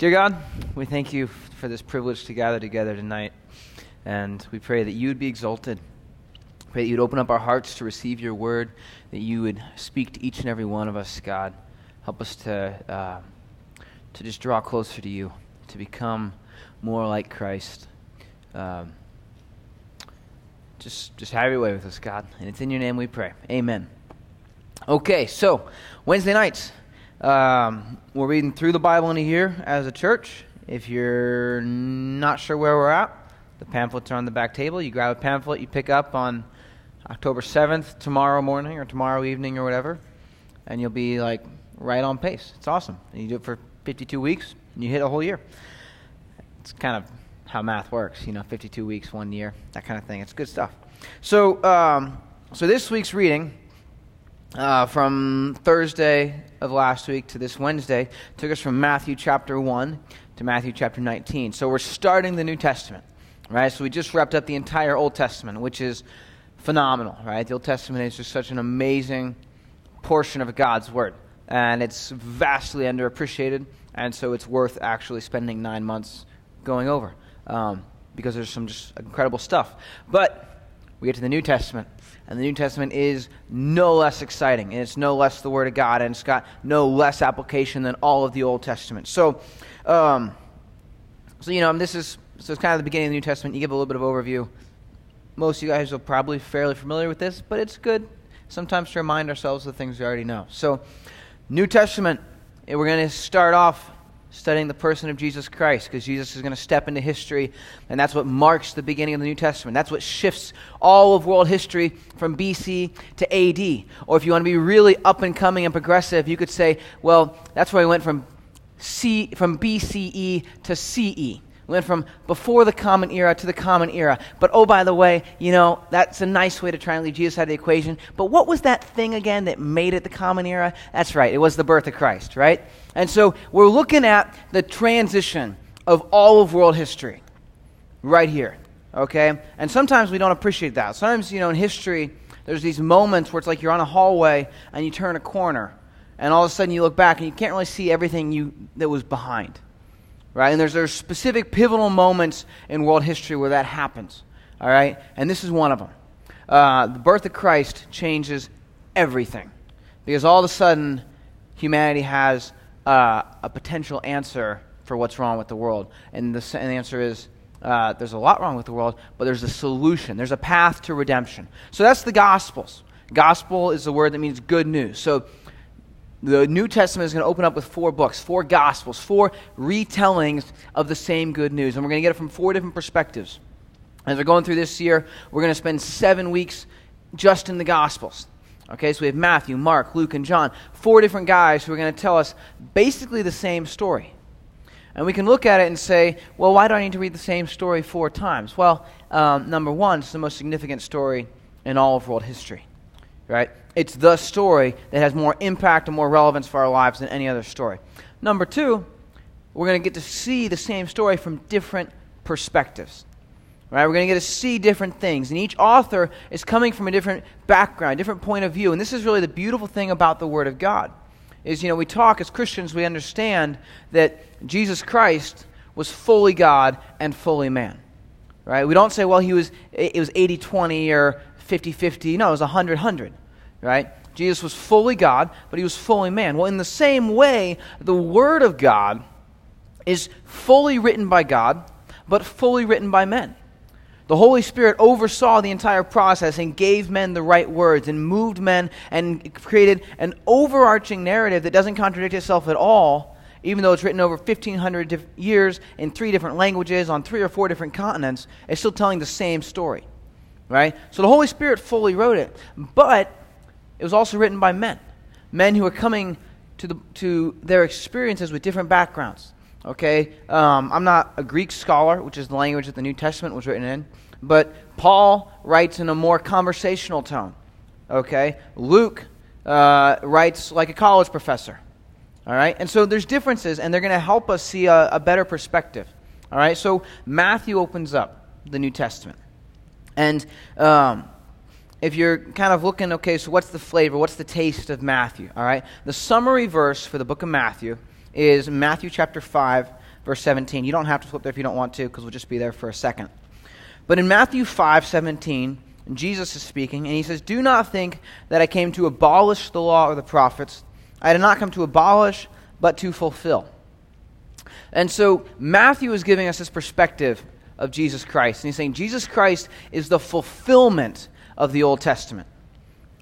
Dear God, we thank you for this privilege to gather together tonight. And we pray that you would be exalted. Pray that you'd open up our hearts to receive your word, that you would speak to each and every one of us, God. Help us to, uh, to just draw closer to you, to become more like Christ. Um, just, just have your way with us, God. And it's in your name we pray. Amen. Okay, so Wednesday nights. Um, we're reading through the Bible in a year as a church. If you're not sure where we're at, the pamphlets are on the back table. You grab a pamphlet you pick up on October 7th, tomorrow morning or tomorrow evening or whatever, and you'll be like right on pace. It's awesome. And you do it for 52 weeks, and you hit a whole year. It's kind of how math works, you know, 52 weeks, one year, that kind of thing. It's good stuff. So, um, so this week's reading uh, from Thursday of last week to this Wednesday took us from Matthew chapter 1 to Matthew chapter 19. So we're starting the New Testament, right? So we just wrapped up the entire Old Testament, which is phenomenal, right? The Old Testament is just such an amazing portion of God's Word, and it's vastly underappreciated, and so it's worth actually spending nine months going over um, because there's some just incredible stuff. But we get to the New Testament, and the New Testament is no less exciting, and it's no less the Word of God, and it's got no less application than all of the Old Testament. So, um, so you know, this is so it's kind of the beginning of the New Testament. You give a little bit of overview. Most of you guys are probably fairly familiar with this, but it's good sometimes to remind ourselves of things we already know. So, New Testament, we're going to start off studying the person of Jesus Christ because Jesus is going to step into history, and that's what marks the beginning of the New Testament. That's what shifts all of world history from BC to AD. Or if you want to be really up and coming and progressive, you could say, well, that's where we went from C from BCE to CE. We went from before the common era to the common era. But oh, by the way, you know, that's a nice way to try and leave Jesus out of the equation. But what was that thing again that made it the common era? That's right, it was the birth of Christ, right? And so we're looking at the transition of all of world history right here, okay? And sometimes we don't appreciate that. Sometimes, you know, in history, there's these moments where it's like you're on a hallway and you turn a corner, and all of a sudden you look back and you can't really see everything you, that was behind right? And there's, there's specific pivotal moments in world history where that happens, all right? And this is one of them. Uh, the birth of Christ changes everything because all of a sudden humanity has uh, a potential answer for what's wrong with the world. And the, and the answer is uh, there's a lot wrong with the world, but there's a solution. There's a path to redemption. So that's the Gospels. Gospel is the word that means good news. So the New Testament is going to open up with four books, four gospels, four retellings of the same good news. And we're going to get it from four different perspectives. As we're going through this year, we're going to spend seven weeks just in the gospels. Okay, so we have Matthew, Mark, Luke, and John, four different guys who are going to tell us basically the same story. And we can look at it and say, well, why do I need to read the same story four times? Well, um, number one, it's the most significant story in all of world history right? It's the story that has more impact and more relevance for our lives than any other story. Number two, we're going to get to see the same story from different perspectives. Right? We're going to get to see different things. And each author is coming from a different background, different point of view. And this is really the beautiful thing about the Word of God. Is, you know, we talk as Christians, we understand that Jesus Christ was fully God and fully man. Right? We don't say, well, he was, it was 80 20 or 50 50. No, it was 100 100 right? Jesus was fully God, but he was fully man. Well, in the same way, the Word of God is fully written by God, but fully written by men. The Holy Spirit oversaw the entire process and gave men the right words and moved men and created an overarching narrative that doesn't contradict itself at all, even though it's written over 1,500 years in three different languages on three or four different continents. It's still telling the same story, right? So the Holy Spirit fully wrote it. But it was also written by men, men who were coming to, the, to their experiences with different backgrounds. Okay, um, I'm not a Greek scholar, which is the language that the New Testament was written in, but Paul writes in a more conversational tone. Okay, Luke uh, writes like a college professor. All right, and so there's differences, and they're going to help us see a, a better perspective. All right, so Matthew opens up the New Testament, and um, if you're kind of looking, okay, so what's the flavor? What's the taste of Matthew? All right? The summary verse for the book of Matthew is Matthew chapter 5, verse 17. You don't have to flip there if you don't want to, because we'll just be there for a second. But in Matthew 5 17, Jesus is speaking, and he says, Do not think that I came to abolish the law or the prophets. I did not come to abolish, but to fulfill. And so Matthew is giving us this perspective of Jesus Christ. And he's saying Jesus Christ is the fulfillment of the Old Testament.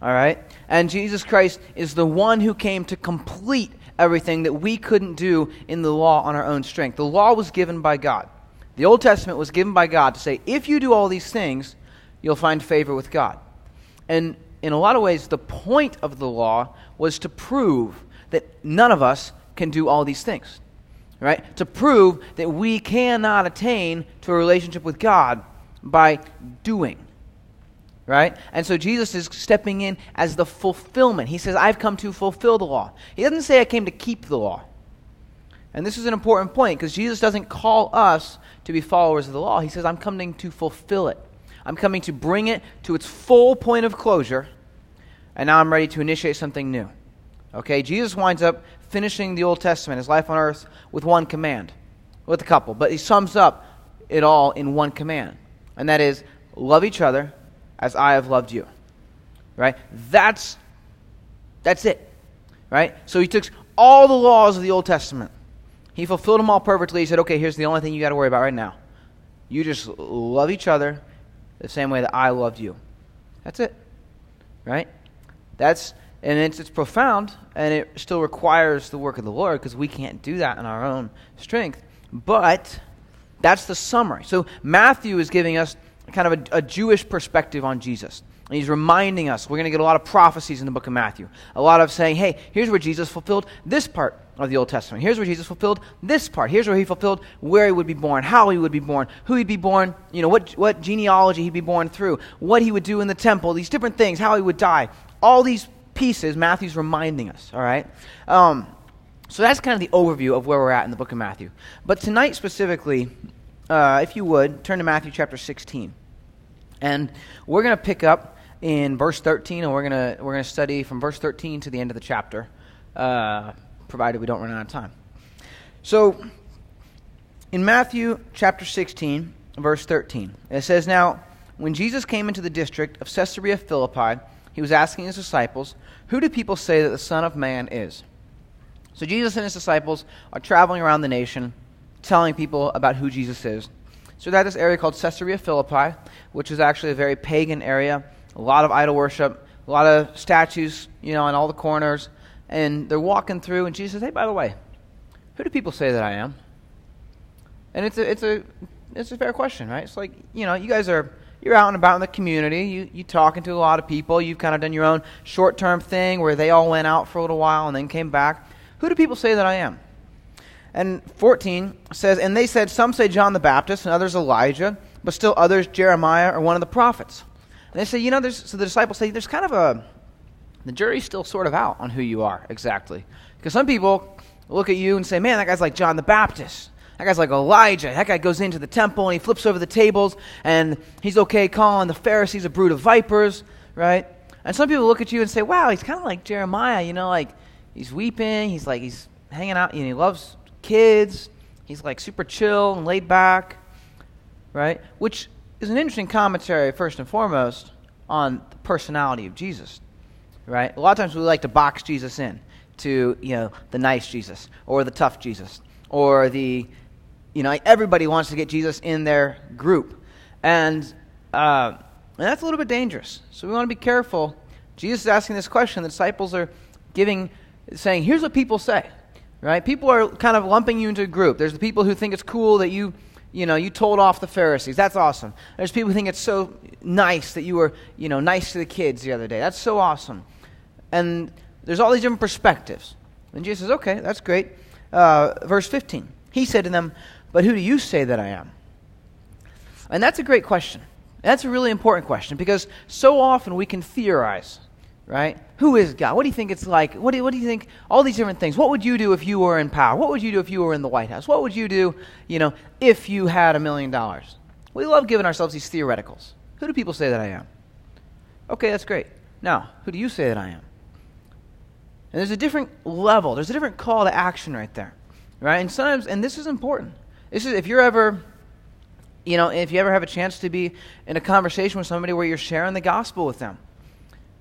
All right? And Jesus Christ is the one who came to complete everything that we couldn't do in the law on our own strength. The law was given by God. The Old Testament was given by God to say, if you do all these things, you'll find favor with God. And in a lot of ways, the point of the law was to prove that none of us can do all these things. Right? To prove that we cannot attain to a relationship with God by doing. Right? And so Jesus is stepping in as the fulfillment. He says, I've come to fulfill the law. He doesn't say, I came to keep the law. And this is an important point because Jesus doesn't call us to be followers of the law. He says, I'm coming to fulfill it. I'm coming to bring it to its full point of closure, and now I'm ready to initiate something new. Okay, Jesus winds up finishing the Old Testament, his life on earth, with one command, with a couple, but he sums up it all in one command, and that is love each other as I have loved you. Right? That's that's it. Right? So he took all the laws of the Old Testament. He fulfilled them all perfectly. He said, "Okay, here's the only thing you got to worry about right now. You just love each other the same way that I loved you. That's it. Right? That's and it's, it's profound and it still requires the work of the Lord because we can't do that in our own strength. But that's the summary. So Matthew is giving us kind of a, a Jewish perspective on Jesus. And he's reminding us, we're going to get a lot of prophecies in the book of Matthew. A lot of saying, hey, here's where Jesus fulfilled this part of the Old Testament. Here's where Jesus fulfilled this part. Here's where he fulfilled where he would be born, how he would be born, who he'd be born, you know, what, what genealogy he'd be born through, what he would do in the temple, these different things, how he would die. All these pieces, Matthew's reminding us, all right? Um, so that's kind of the overview of where we're at in the book of Matthew. But tonight specifically, uh, if you would, turn to Matthew chapter 16. And we're going to pick up in verse 13, and we're going to we're going to study from verse 13 to the end of the chapter, uh, provided we don't run out of time. So, in Matthew chapter 16, verse 13, it says, Now, when Jesus came into the district of Caesarea Philippi, he was asking his disciples, Who do people say that the Son of Man is? So, Jesus and his disciples are traveling around the nation, telling people about who Jesus is. So, they're at this area called Caesarea Philippi, which is actually a very pagan area a lot of idol worship, a lot of statues, you know, in all the corners. And they're walking through, and Jesus says, Hey, by the way, who do people say that I am? And it's a, it's a, it's a fair question, right? It's like, you know, you guys are, you're out and about in the community. You, you talking to a lot of people. You've kind of done your own short term thing where they all went out for a little while and then came back. Who do people say that I am? And 14 says, And they said, Some say John the Baptist, and others Elijah, but still others Jeremiah or one of the prophets. And they say, you know, there's, so the disciples say, there's kind of a, the jury's still sort of out on who you are exactly. Because some people look at you and say, man, that guy's like John the Baptist. That guy's like Elijah. That guy goes into the temple and he flips over the tables and he's okay calling the Pharisees a brood of vipers, right? And some people look at you and say, wow, he's kind of like Jeremiah, you know, like he's weeping, he's like, he's hanging out, know, he loves kids, he's like super chill and laid back, right? Which is an interesting commentary, first and foremost, on the personality of Jesus. Right? A lot of times we like to box Jesus in to, you know, the nice Jesus or the tough Jesus or the, you know, everybody wants to get Jesus in their group. And, uh, and that's a little bit dangerous. So we want to be careful. Jesus is asking this question. The disciples are giving, saying, here's what people say. Right? People are kind of lumping you into a group. There's the people who think it's cool that you you know, you told off the Pharisees. That's awesome. There's people who think it's so nice that you were, you know, nice to the kids the other day. That's so awesome. And there's all these different perspectives. And Jesus says, okay, that's great. Uh, verse 15. He said to them, But who do you say that I am? And that's a great question. That's a really important question because so often we can theorize right? Who is God? What do you think it's like? What do, you, what do you think? All these different things. What would you do if you were in power? What would you do if you were in the White House? What would you do, you know, if you had a million dollars? We love giving ourselves these theoreticals. Who do people say that I am? Okay, that's great. Now, who do you say that I am? And there's a different level, there's a different call to action right there. right? And sometimes, and this is important. This is if you're ever, you know, if you ever have a chance to be in a conversation with somebody where you're sharing the gospel with them,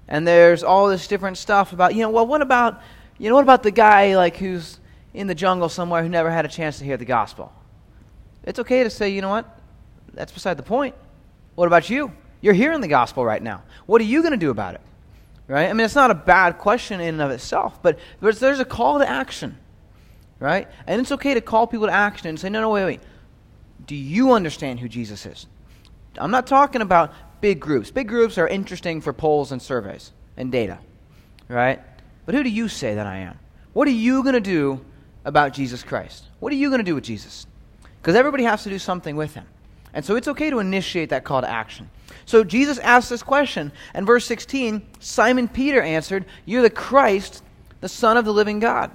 and there's all this different stuff about, you know, well, what about, you know, what about the guy like who's in the jungle somewhere who never had a chance to hear the gospel? It's okay to say, you know what, that's beside the point. What about you? You're hearing the gospel right now. What are you going to do about it? Right? I mean, it's not a bad question in and of itself, but there's a call to action. Right? And it's okay to call people to action and say, no, no, wait, wait. Do you understand who Jesus is? I'm not talking about big groups. Big groups are interesting for polls and surveys and data. Right? But who do you say that I am? What are you going to do about Jesus Christ? What are you going to do with Jesus? Because everybody has to do something with him. And so it's okay to initiate that call to action. So Jesus asked this question, and verse 16 Simon Peter answered, You're the Christ, the Son of the living God.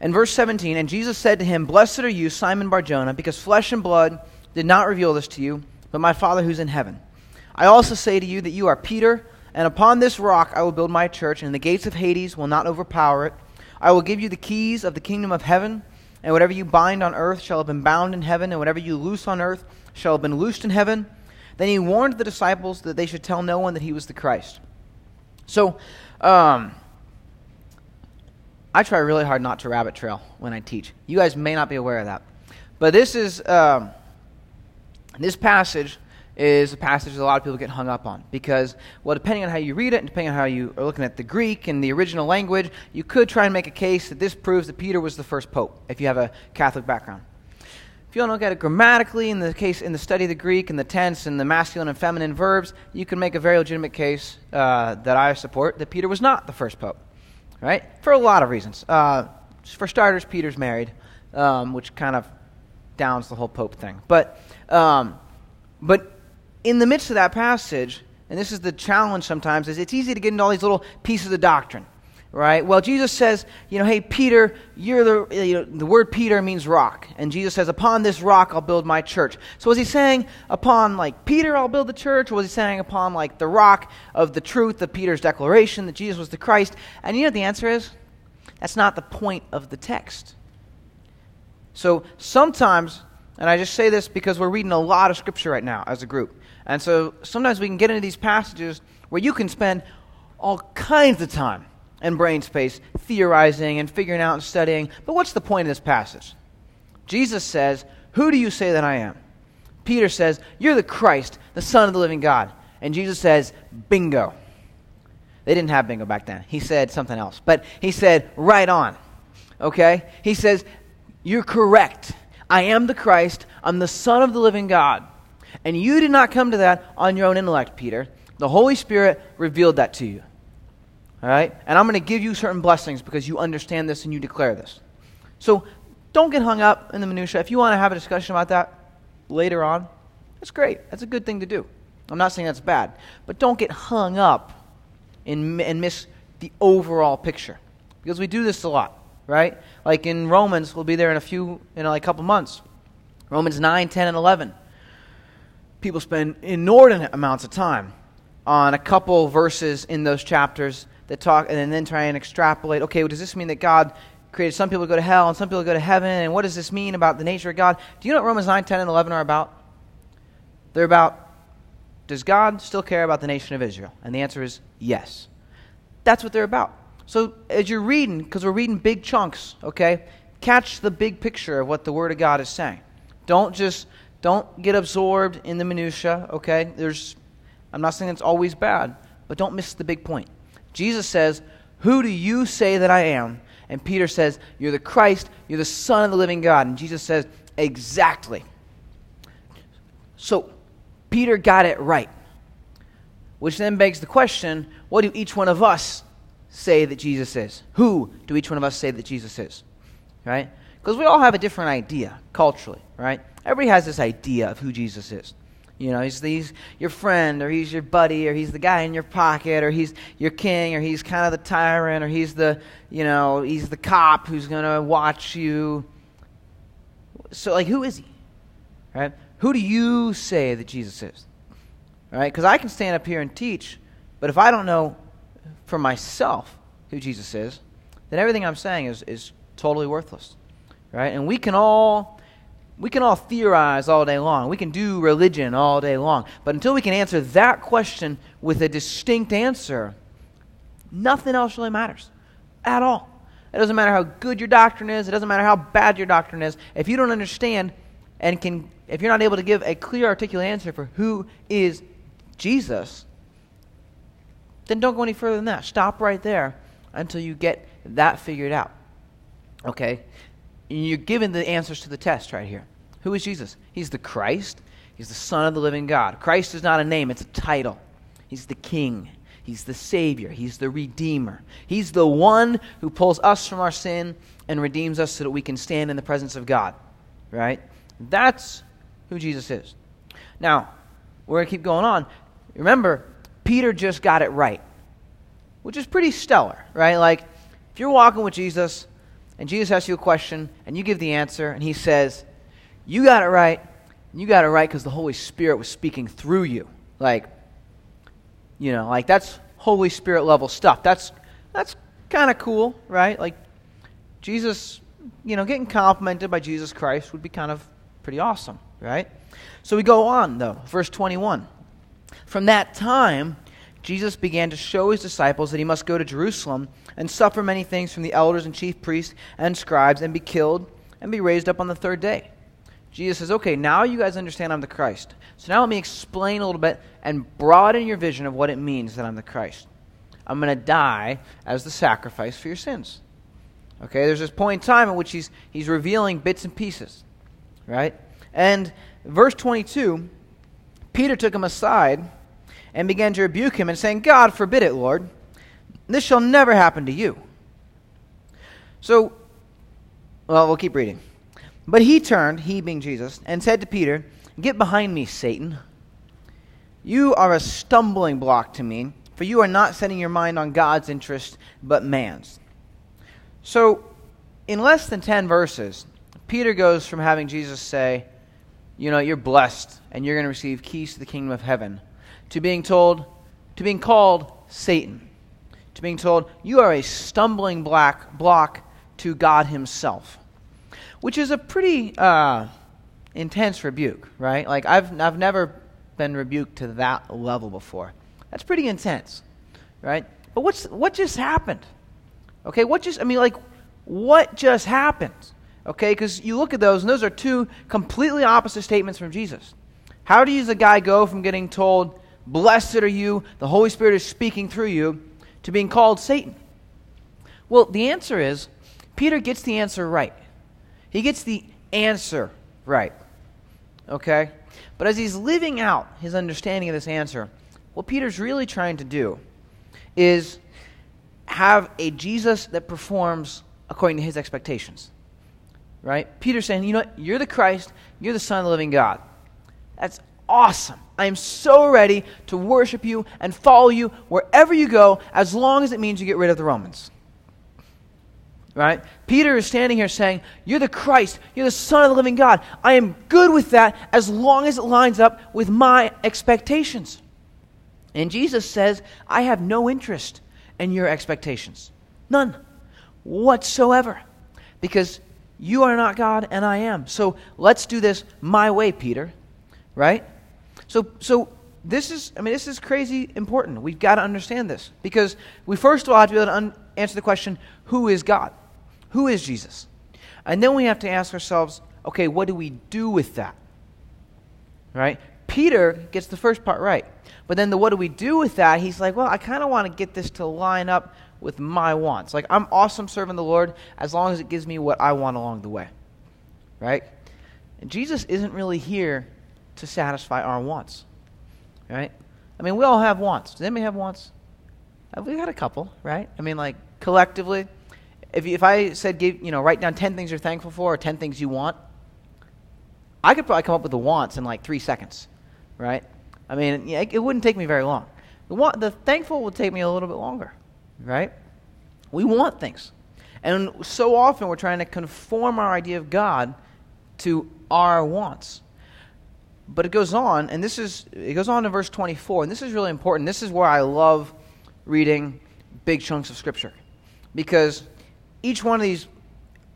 And verse 17, and Jesus said to him, Blessed are you, Simon Barjona, because flesh and blood did not reveal this to you, but my Father who's in heaven. I also say to you that you are Peter, and upon this rock I will build my church, and the gates of Hades will not overpower it. I will give you the keys of the kingdom of heaven, and whatever you bind on earth shall have been bound in heaven, and whatever you loose on earth shall have been loosed in heaven. Then he warned the disciples that they should tell no one that he was the Christ. So, um, I try really hard not to rabbit trail when I teach. You guys may not be aware of that. But this is, um, this passage is a passage that a lot of people get hung up on because, well, depending on how you read it and depending on how you are looking at the Greek and the original language, you could try and make a case that this proves that Peter was the first pope if you have a Catholic background. If you to look at it grammatically, in the case in the study of the Greek and the tense and the masculine and feminine verbs, you can make a very legitimate case uh, that I support that Peter was not the first pope, right? For a lot of reasons. Uh, for starters, Peter's married, um, which kind of downs the whole pope thing. But um, but in the midst of that passage, and this is the challenge sometimes, is it's easy to get into all these little pieces of doctrine right? Well, Jesus says, you know, hey, Peter, you're the, you know, the word Peter means rock. And Jesus says, upon this rock I'll build my church. So was he saying, upon, like, Peter I'll build the church? Or was he saying, upon, like, the rock of the truth of Peter's declaration that Jesus was the Christ? And you know what the answer is? That's not the point of the text. So sometimes, and I just say this because we're reading a lot of scripture right now as a group. And so sometimes we can get into these passages where you can spend all kinds of time and brain space theorizing and figuring out and studying. But what's the point of this passage? Jesus says, Who do you say that I am? Peter says, You're the Christ, the Son of the living God. And Jesus says, Bingo. They didn't have bingo back then. He said something else. But he said, Right on. Okay? He says, You're correct. I am the Christ. I'm the Son of the living God. And you did not come to that on your own intellect, Peter. The Holy Spirit revealed that to you. All right? And I'm going to give you certain blessings because you understand this and you declare this. So don't get hung up in the minutia. If you want to have a discussion about that later on, that's great. That's a good thing to do. I'm not saying that's bad. But don't get hung up in, and miss the overall picture. Because we do this a lot, right? Like in Romans, we'll be there in a few, in like a couple months. Romans 9, 10, and 11. People spend inordinate amounts of time on a couple verses in those chapters that talk, and then try and extrapolate. Okay, well, does this mean that God created some people to go to hell and some people to go to heaven? And what does this mean about the nature of God? Do you know what Romans 9, 10, and 11 are about? They're about does God still care about the nation of Israel? And the answer is yes. That's what they're about. So as you're reading, because we're reading big chunks, okay, catch the big picture of what the Word of God is saying. Don't just don't get absorbed in the minutia, okay? There's I'm not saying it's always bad, but don't miss the big point. Jesus says, Who do you say that I am? And Peter says, You're the Christ, you're the Son of the living God. And Jesus says, Exactly. So, Peter got it right. Which then begs the question what do each one of us say that Jesus is? Who do each one of us say that Jesus is? Right? Because we all have a different idea culturally, right? Everybody has this idea of who Jesus is. You know, he's, he's your friend, or he's your buddy, or he's the guy in your pocket, or he's your king, or he's kind of the tyrant, or he's the, you know, he's the cop who's going to watch you. So, like, who is he? Right? Who do you say that Jesus is? Right? Because I can stand up here and teach, but if I don't know for myself who Jesus is, then everything I'm saying is, is totally worthless. Right? And we can all we can all theorize all day long. We can do religion all day long. But until we can answer that question with a distinct answer, nothing else really matters at all. It doesn't matter how good your doctrine is, it doesn't matter how bad your doctrine is. If you don't understand and can if you're not able to give a clear articulate answer for who is Jesus, then don't go any further than that. Stop right there until you get that figured out. Okay? You're given the answers to the test right here. Who is Jesus? He's the Christ. He's the Son of the living God. Christ is not a name, it's a title. He's the King. He's the Savior. He's the Redeemer. He's the one who pulls us from our sin and redeems us so that we can stand in the presence of God. Right? That's who Jesus is. Now, we're going to keep going on. Remember, Peter just got it right, which is pretty stellar, right? Like, if you're walking with Jesus and Jesus asks you a question and you give the answer and he says, You got it right, you got it right because the Holy Spirit was speaking through you. Like, you know, like that's Holy Spirit level stuff. That's that's kind of cool, right? Like Jesus, you know, getting complimented by Jesus Christ would be kind of pretty awesome, right? So we go on though, verse 21. From that time, Jesus began to show his disciples that he must go to Jerusalem and suffer many things from the elders and chief priests and scribes and be killed and be raised up on the third day. Jesus says, okay, now you guys understand I'm the Christ. So now let me explain a little bit and broaden your vision of what it means that I'm the Christ. I'm going to die as the sacrifice for your sins. Okay, there's this point in time in which he's, he's revealing bits and pieces, right? And verse 22, Peter took him aside and began to rebuke him and saying, God forbid it, Lord. This shall never happen to you. So, well, we'll keep reading. But he turned, he being Jesus, and said to Peter, Get behind me, Satan. You are a stumbling block to me, for you are not setting your mind on God's interest, but man's. So, in less than 10 verses, Peter goes from having Jesus say, You know, you're blessed and you're going to receive keys to the kingdom of heaven, to being told, to being called Satan, to being told, You are a stumbling block, block to God Himself which is a pretty uh, intense rebuke, right? Like, I've, I've never been rebuked to that level before. That's pretty intense, right? But what's, what just happened? Okay, what just, I mean, like, what just happened? Okay, because you look at those, and those are two completely opposite statements from Jesus. How does a guy go from getting told, Blessed are you, the Holy Spirit is speaking through you, to being called Satan? Well, the answer is Peter gets the answer right. He gets the answer right. Okay? But as he's living out his understanding of this answer, what Peter's really trying to do is have a Jesus that performs according to his expectations. Right? Peter's saying, you know what? You're the Christ. You're the Son of the living God. That's awesome. I am so ready to worship you and follow you wherever you go, as long as it means you get rid of the Romans right? Peter is standing here saying, You're the Christ. You're the Son of the living God. I am good with that as long as it lines up with my expectations. And Jesus says, I have no interest in your expectations. None whatsoever. Because you are not God and I am. So let's do this my way, Peter. Right? So, so this is, I mean, this is crazy important. We've got to understand this. Because we first of all have to be able to un- answer the question who is God? Who is Jesus? And then we have to ask ourselves, okay, what do we do with that? Right? Peter gets the first part right. But then the what do we do with that? He's like, well, I kind of want to get this to line up with my wants. Like, I'm awesome serving the Lord as long as it gives me what I want along the way. Right? And Jesus isn't really here to satisfy our wants. Right? I mean, we all have wants. Does anybody have wants? Uh, We've got a couple, right? I mean, like, collectively, if, if I said, give, you know, write down 10 things you're thankful for or 10 things you want, I could probably come up with the wants in like three seconds, right? I mean, it, it wouldn't take me very long. The, want, the thankful would take me a little bit longer, right? We want things. And so often we're trying to conform our idea of God to our wants. But it goes on, and this is it goes on in verse 24, and this is really important. This is where I love reading big chunks of scripture. Because each one of these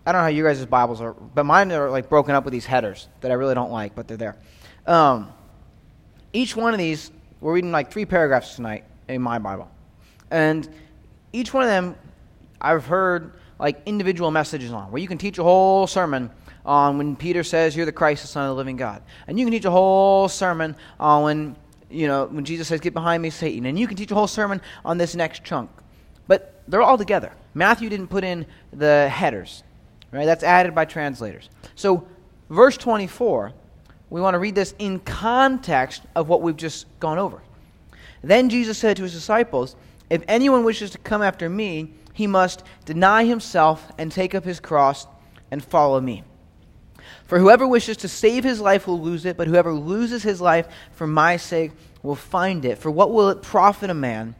I don't know how you guys' Bibles are, but mine are like broken up with these headers that I really don't like, but they're there. Um, each one of these, we're reading like three paragraphs tonight in my Bible. And each one of them, I've heard like individual messages on, where you can teach a whole sermon on when Peter says, You're the Christ, the Son of the living God. And you can teach a whole sermon on when, you know, when Jesus says, Get behind me, Satan. And you can teach a whole sermon on this next chunk. But they're all together. Matthew didn't put in the headers, right? That's added by translators. So, verse 24, we want to read this in context of what we've just gone over. Then Jesus said to his disciples, If anyone wishes to come after me, he must deny himself and take up his cross and follow me. For whoever wishes to save his life will lose it, but whoever loses his life for my sake will find it. For what will it profit a man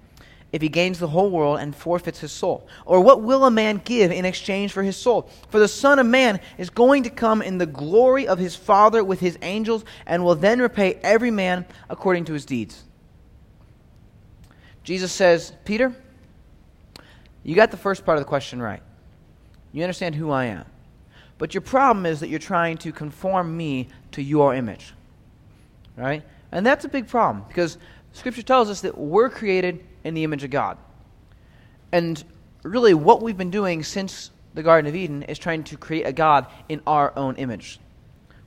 if he gains the whole world and forfeits his soul? Or what will a man give in exchange for his soul? For the Son of Man is going to come in the glory of his Father with his angels, and will then repay every man according to his deeds. Jesus says, Peter, you got the first part of the question right. You understand who I am. But your problem is that you're trying to conform me to your image. Right? And that's a big problem because Scripture tells us that we're created in the image of God. And really, what we've been doing since the Garden of Eden is trying to create a God in our own image.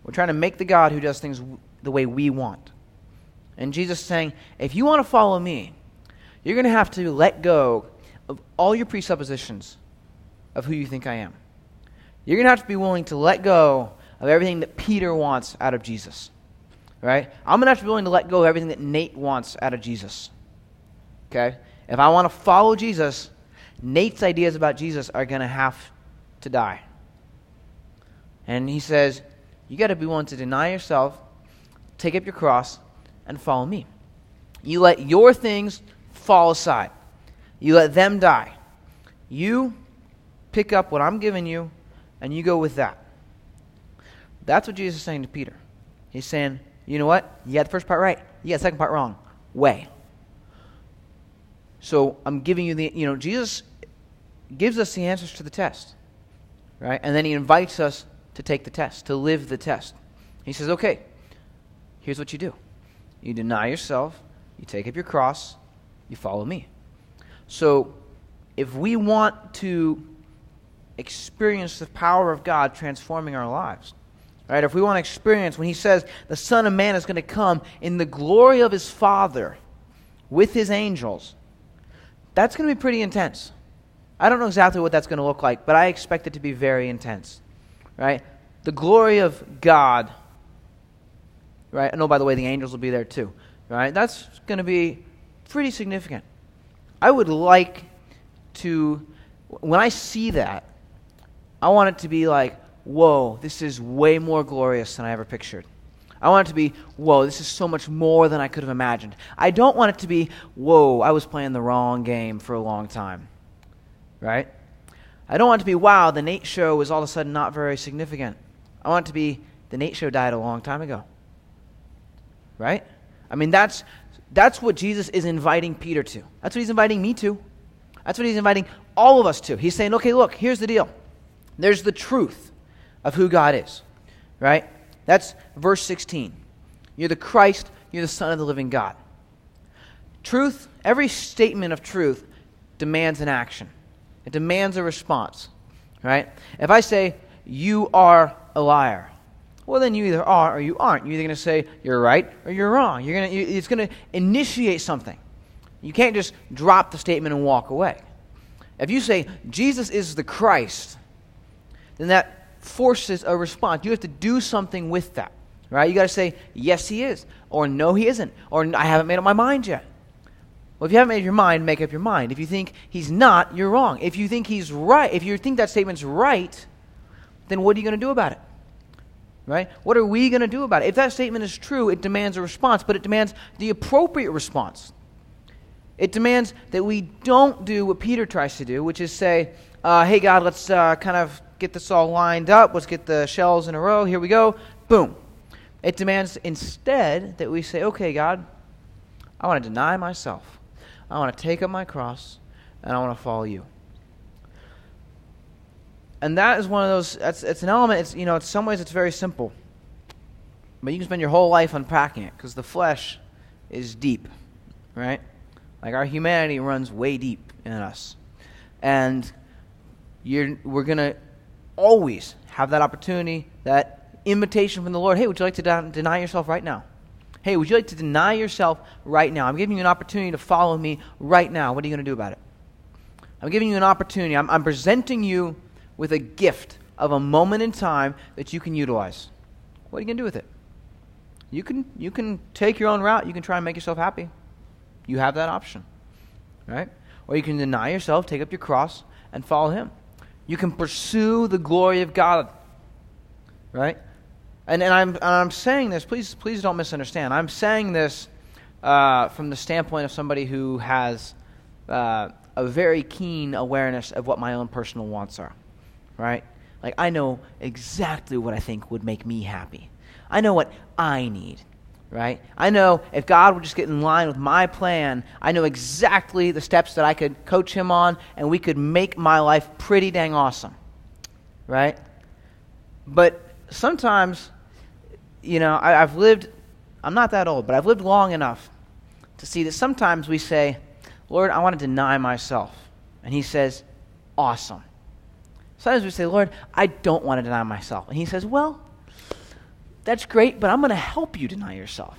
We're trying to make the God who does things the way we want. And Jesus is saying, if you want to follow me, you're going to have to let go of all your presuppositions of who you think I am. You're going to have to be willing to let go of everything that Peter wants out of Jesus. Right? I'm going to have to be willing to let go of everything that Nate wants out of Jesus. Okay? If I want to follow Jesus, Nate's ideas about Jesus are going to have to die. And he says, You got to be willing to deny yourself, take up your cross, and follow me. You let your things fall aside, you let them die. You pick up what I'm giving you, and you go with that. That's what Jesus is saying to Peter. He's saying, You know what? You got the first part right, you got the second part wrong. Way. So I'm giving you the, you know, Jesus gives us the answers to the test, right? And then he invites us to take the test, to live the test. He says, okay, here's what you do you deny yourself, you take up your cross, you follow me. So if we want to experience the power of God transforming our lives, right? If we want to experience when he says the Son of Man is going to come in the glory of his Father with his angels, that's going to be pretty intense. I don't know exactly what that's going to look like, but I expect it to be very intense. Right? The glory of God. Right? And oh, by the way, the angels will be there too. Right? That's going to be pretty significant. I would like to, when I see that, I want it to be like, whoa, this is way more glorious than I ever pictured. I want it to be, whoa, this is so much more than I could have imagined. I don't want it to be, whoa, I was playing the wrong game for a long time. Right? I don't want it to be, wow, the Nate show was all of a sudden not very significant. I want it to be, the Nate show died a long time ago. Right? I mean, that's, that's what Jesus is inviting Peter to. That's what he's inviting me to. That's what he's inviting all of us to. He's saying, okay, look, here's the deal. There's the truth of who God is. Right? That's verse 16. You're the Christ, you're the Son of the living God. Truth, every statement of truth demands an action, it demands a response. Right? If I say, you are a liar, well, then you either are or you aren't. You're either going to say you're right or you're wrong. You're gonna, you, it's going to initiate something. You can't just drop the statement and walk away. If you say Jesus is the Christ, then that forces a response. You have to do something with that. Right? You got to say, yes, he is, or no, he isn't, or I haven't made up my mind yet. Well, if you haven't made up your mind, make up your mind. If you think he's not, you're wrong. If you think he's right, if you think that statement's right, then what are you going to do about it? Right? What are we going to do about it? If that statement is true, it demands a response, but it demands the appropriate response. It demands that we don't do what Peter tries to do, which is say, uh, hey, God, let's uh, kind of get this all lined up. Let's get the shells in a row. Here we go. Boom. It demands instead that we say, okay, God, I want to deny myself. I want to take up my cross, and I want to follow you. and that is one of those, that's, it's an element, it's, you know, in some ways it's very simple. But you can spend your whole life unpacking it because the flesh is deep, right? Like our humanity runs way deep in us. And you're, we're going to always have that opportunity, that invitation from the Lord. Hey, would you like to de- deny yourself right now? Hey, would you like to deny yourself right now? I'm giving you an opportunity to follow me right now. What are you going to do about it? I'm giving you an opportunity. I'm, I'm presenting you with a gift of a moment in time that you can utilize. What are you going to do with it? You can, you can take your own route. You can try and make yourself happy. You have that option. Right? Or you can deny yourself, take up your cross, and follow Him. You can pursue the glory of God. Right? And, and, I'm, and I'm saying this, please, please don't misunderstand. I'm saying this uh, from the standpoint of somebody who has uh, a very keen awareness of what my own personal wants are. Right? Like, I know exactly what I think would make me happy. I know what I need, right? I know if God would just get in line with my plan, I know exactly the steps that I could coach him on, and we could make my life pretty dang awesome, right? But sometimes, you know, I, I've lived, I'm not that old, but I've lived long enough to see that sometimes we say, Lord, I want to deny myself. And he says, awesome. Sometimes we say, Lord, I don't want to deny myself. And he says, well, that's great, but I'm going to help you deny yourself,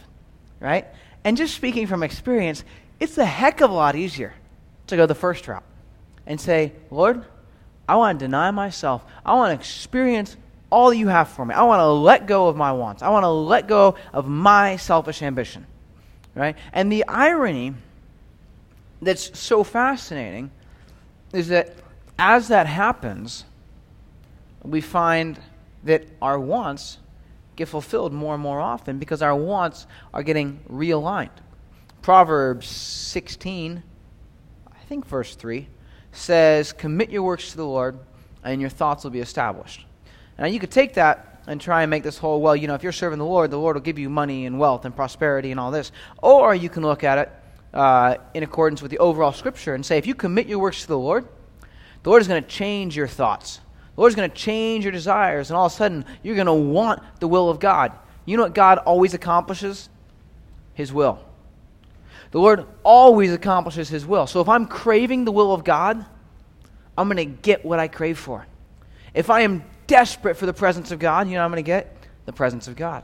right? And just speaking from experience, it's a heck of a lot easier to go the first route and say, Lord, I want to deny myself. I want to experience all you have for me. I want to let go of my wants. I want to let go of my selfish ambition, right? And the irony that's so fascinating is that as that happens, we find that our wants get fulfilled more and more often because our wants are getting realigned. Proverbs 16, I think verse 3, says, Commit your works to the Lord, and your thoughts will be established. Now, you could take that and try and make this whole, well, you know, if you're serving the Lord, the Lord will give you money and wealth and prosperity and all this. Or you can look at it uh, in accordance with the overall scripture and say, if you commit your works to the Lord, the Lord is going to change your thoughts. The Lord's going to change your desires, and all of a sudden, you're going to want the will of God. You know what God always accomplishes? His will. The Lord always accomplishes His will. So if I'm craving the will of God, I'm going to get what I crave for. If I am desperate for the presence of God, you know I'm going to get? The presence of God.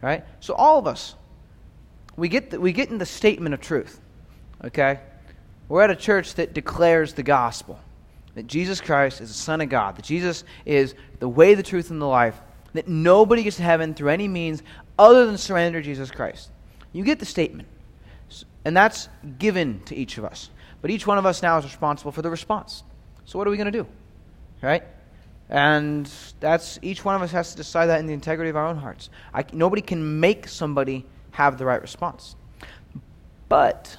Right? So all of us, we get, the, we get in the statement of truth. Okay? We're at a church that declares the gospel that Jesus Christ is the Son of God, that Jesus is the way, the truth, and the life, that nobody gets to heaven through any means other than surrender to Jesus Christ. You get the statement. And that's given to each of us. But each one of us now is responsible for the response. So what are we going to do? Right? And that's each one of us has to decide that in the integrity of our own hearts. I, nobody can make somebody have the right response. But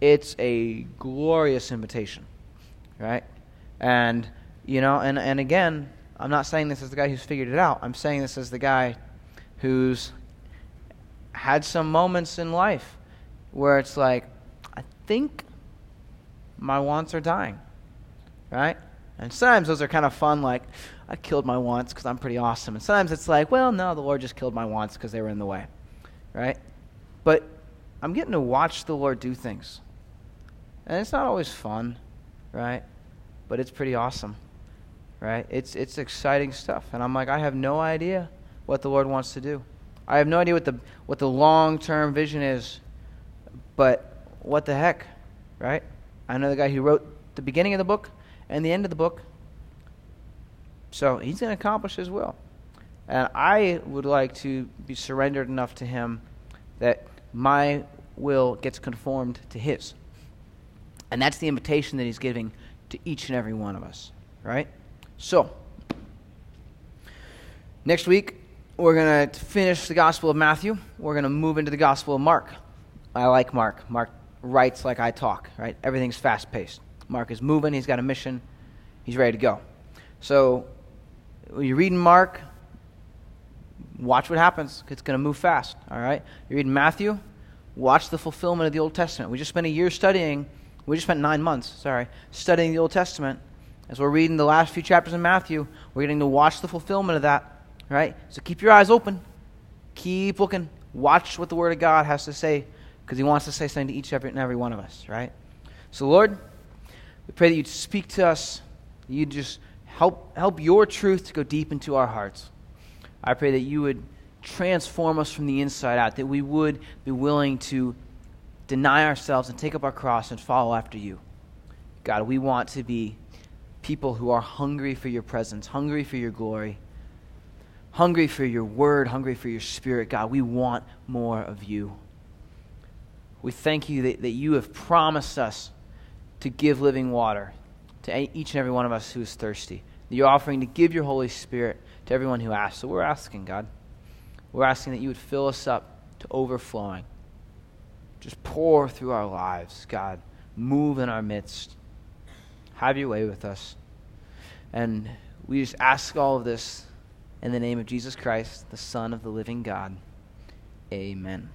it's a glorious invitation right? And, you know, and, and again, I'm not saying this as the guy who's figured it out. I'm saying this as the guy who's had some moments in life where it's like, I think my wants are dying, right? And sometimes those are kind of fun, like, I killed my wants because I'm pretty awesome. And sometimes it's like, well, no, the Lord just killed my wants because they were in the way, right? But I'm getting to watch the Lord do things. And it's not always fun right? But it's pretty awesome, right? It's, it's exciting stuff. And I'm like, I have no idea what the Lord wants to do. I have no idea what the, what the long term vision is, but what the heck, right? I know the guy who wrote the beginning of the book and the end of the book. So he's going to accomplish his will. And I would like to be surrendered enough to him that my will gets conformed to his. And that's the invitation that he's giving to each and every one of us, right? So, next week, we're going to finish the Gospel of Matthew. We're going to move into the Gospel of Mark. I like Mark. Mark writes like I talk, right? Everything's fast paced. Mark is moving, he's got a mission, he's ready to go. So, when you're reading Mark, watch what happens. It's going to move fast, all right? You're reading Matthew, watch the fulfillment of the Old Testament. We just spent a year studying we just spent nine months, sorry, studying the Old Testament, As we're reading the last few chapters in Matthew, we're getting to watch the fulfillment of that, right? So keep your eyes open. Keep looking. Watch what the Word of God has to say because He wants to say something to each and every one of us, right? So, Lord, we pray that you'd speak to us. You'd just help, help your truth to go deep into our hearts. I pray that you would transform us from the inside out, that we would be willing to deny ourselves and take up our cross and follow after you. God, we want to be people who are hungry for your presence, hungry for your glory, hungry for your word, hungry for your spirit. God, we want more of you. We thank you that, that you have promised us to give living water to each and every one of us who is thirsty. You're offering to give your Holy Spirit to everyone who asks. So we're asking, God. We're asking that you would fill us up to overflowing. Just pour through our lives, God. Move in our midst. Have your way with us. And we just ask all of this in the name of Jesus Christ, the Son of the living God. Amen.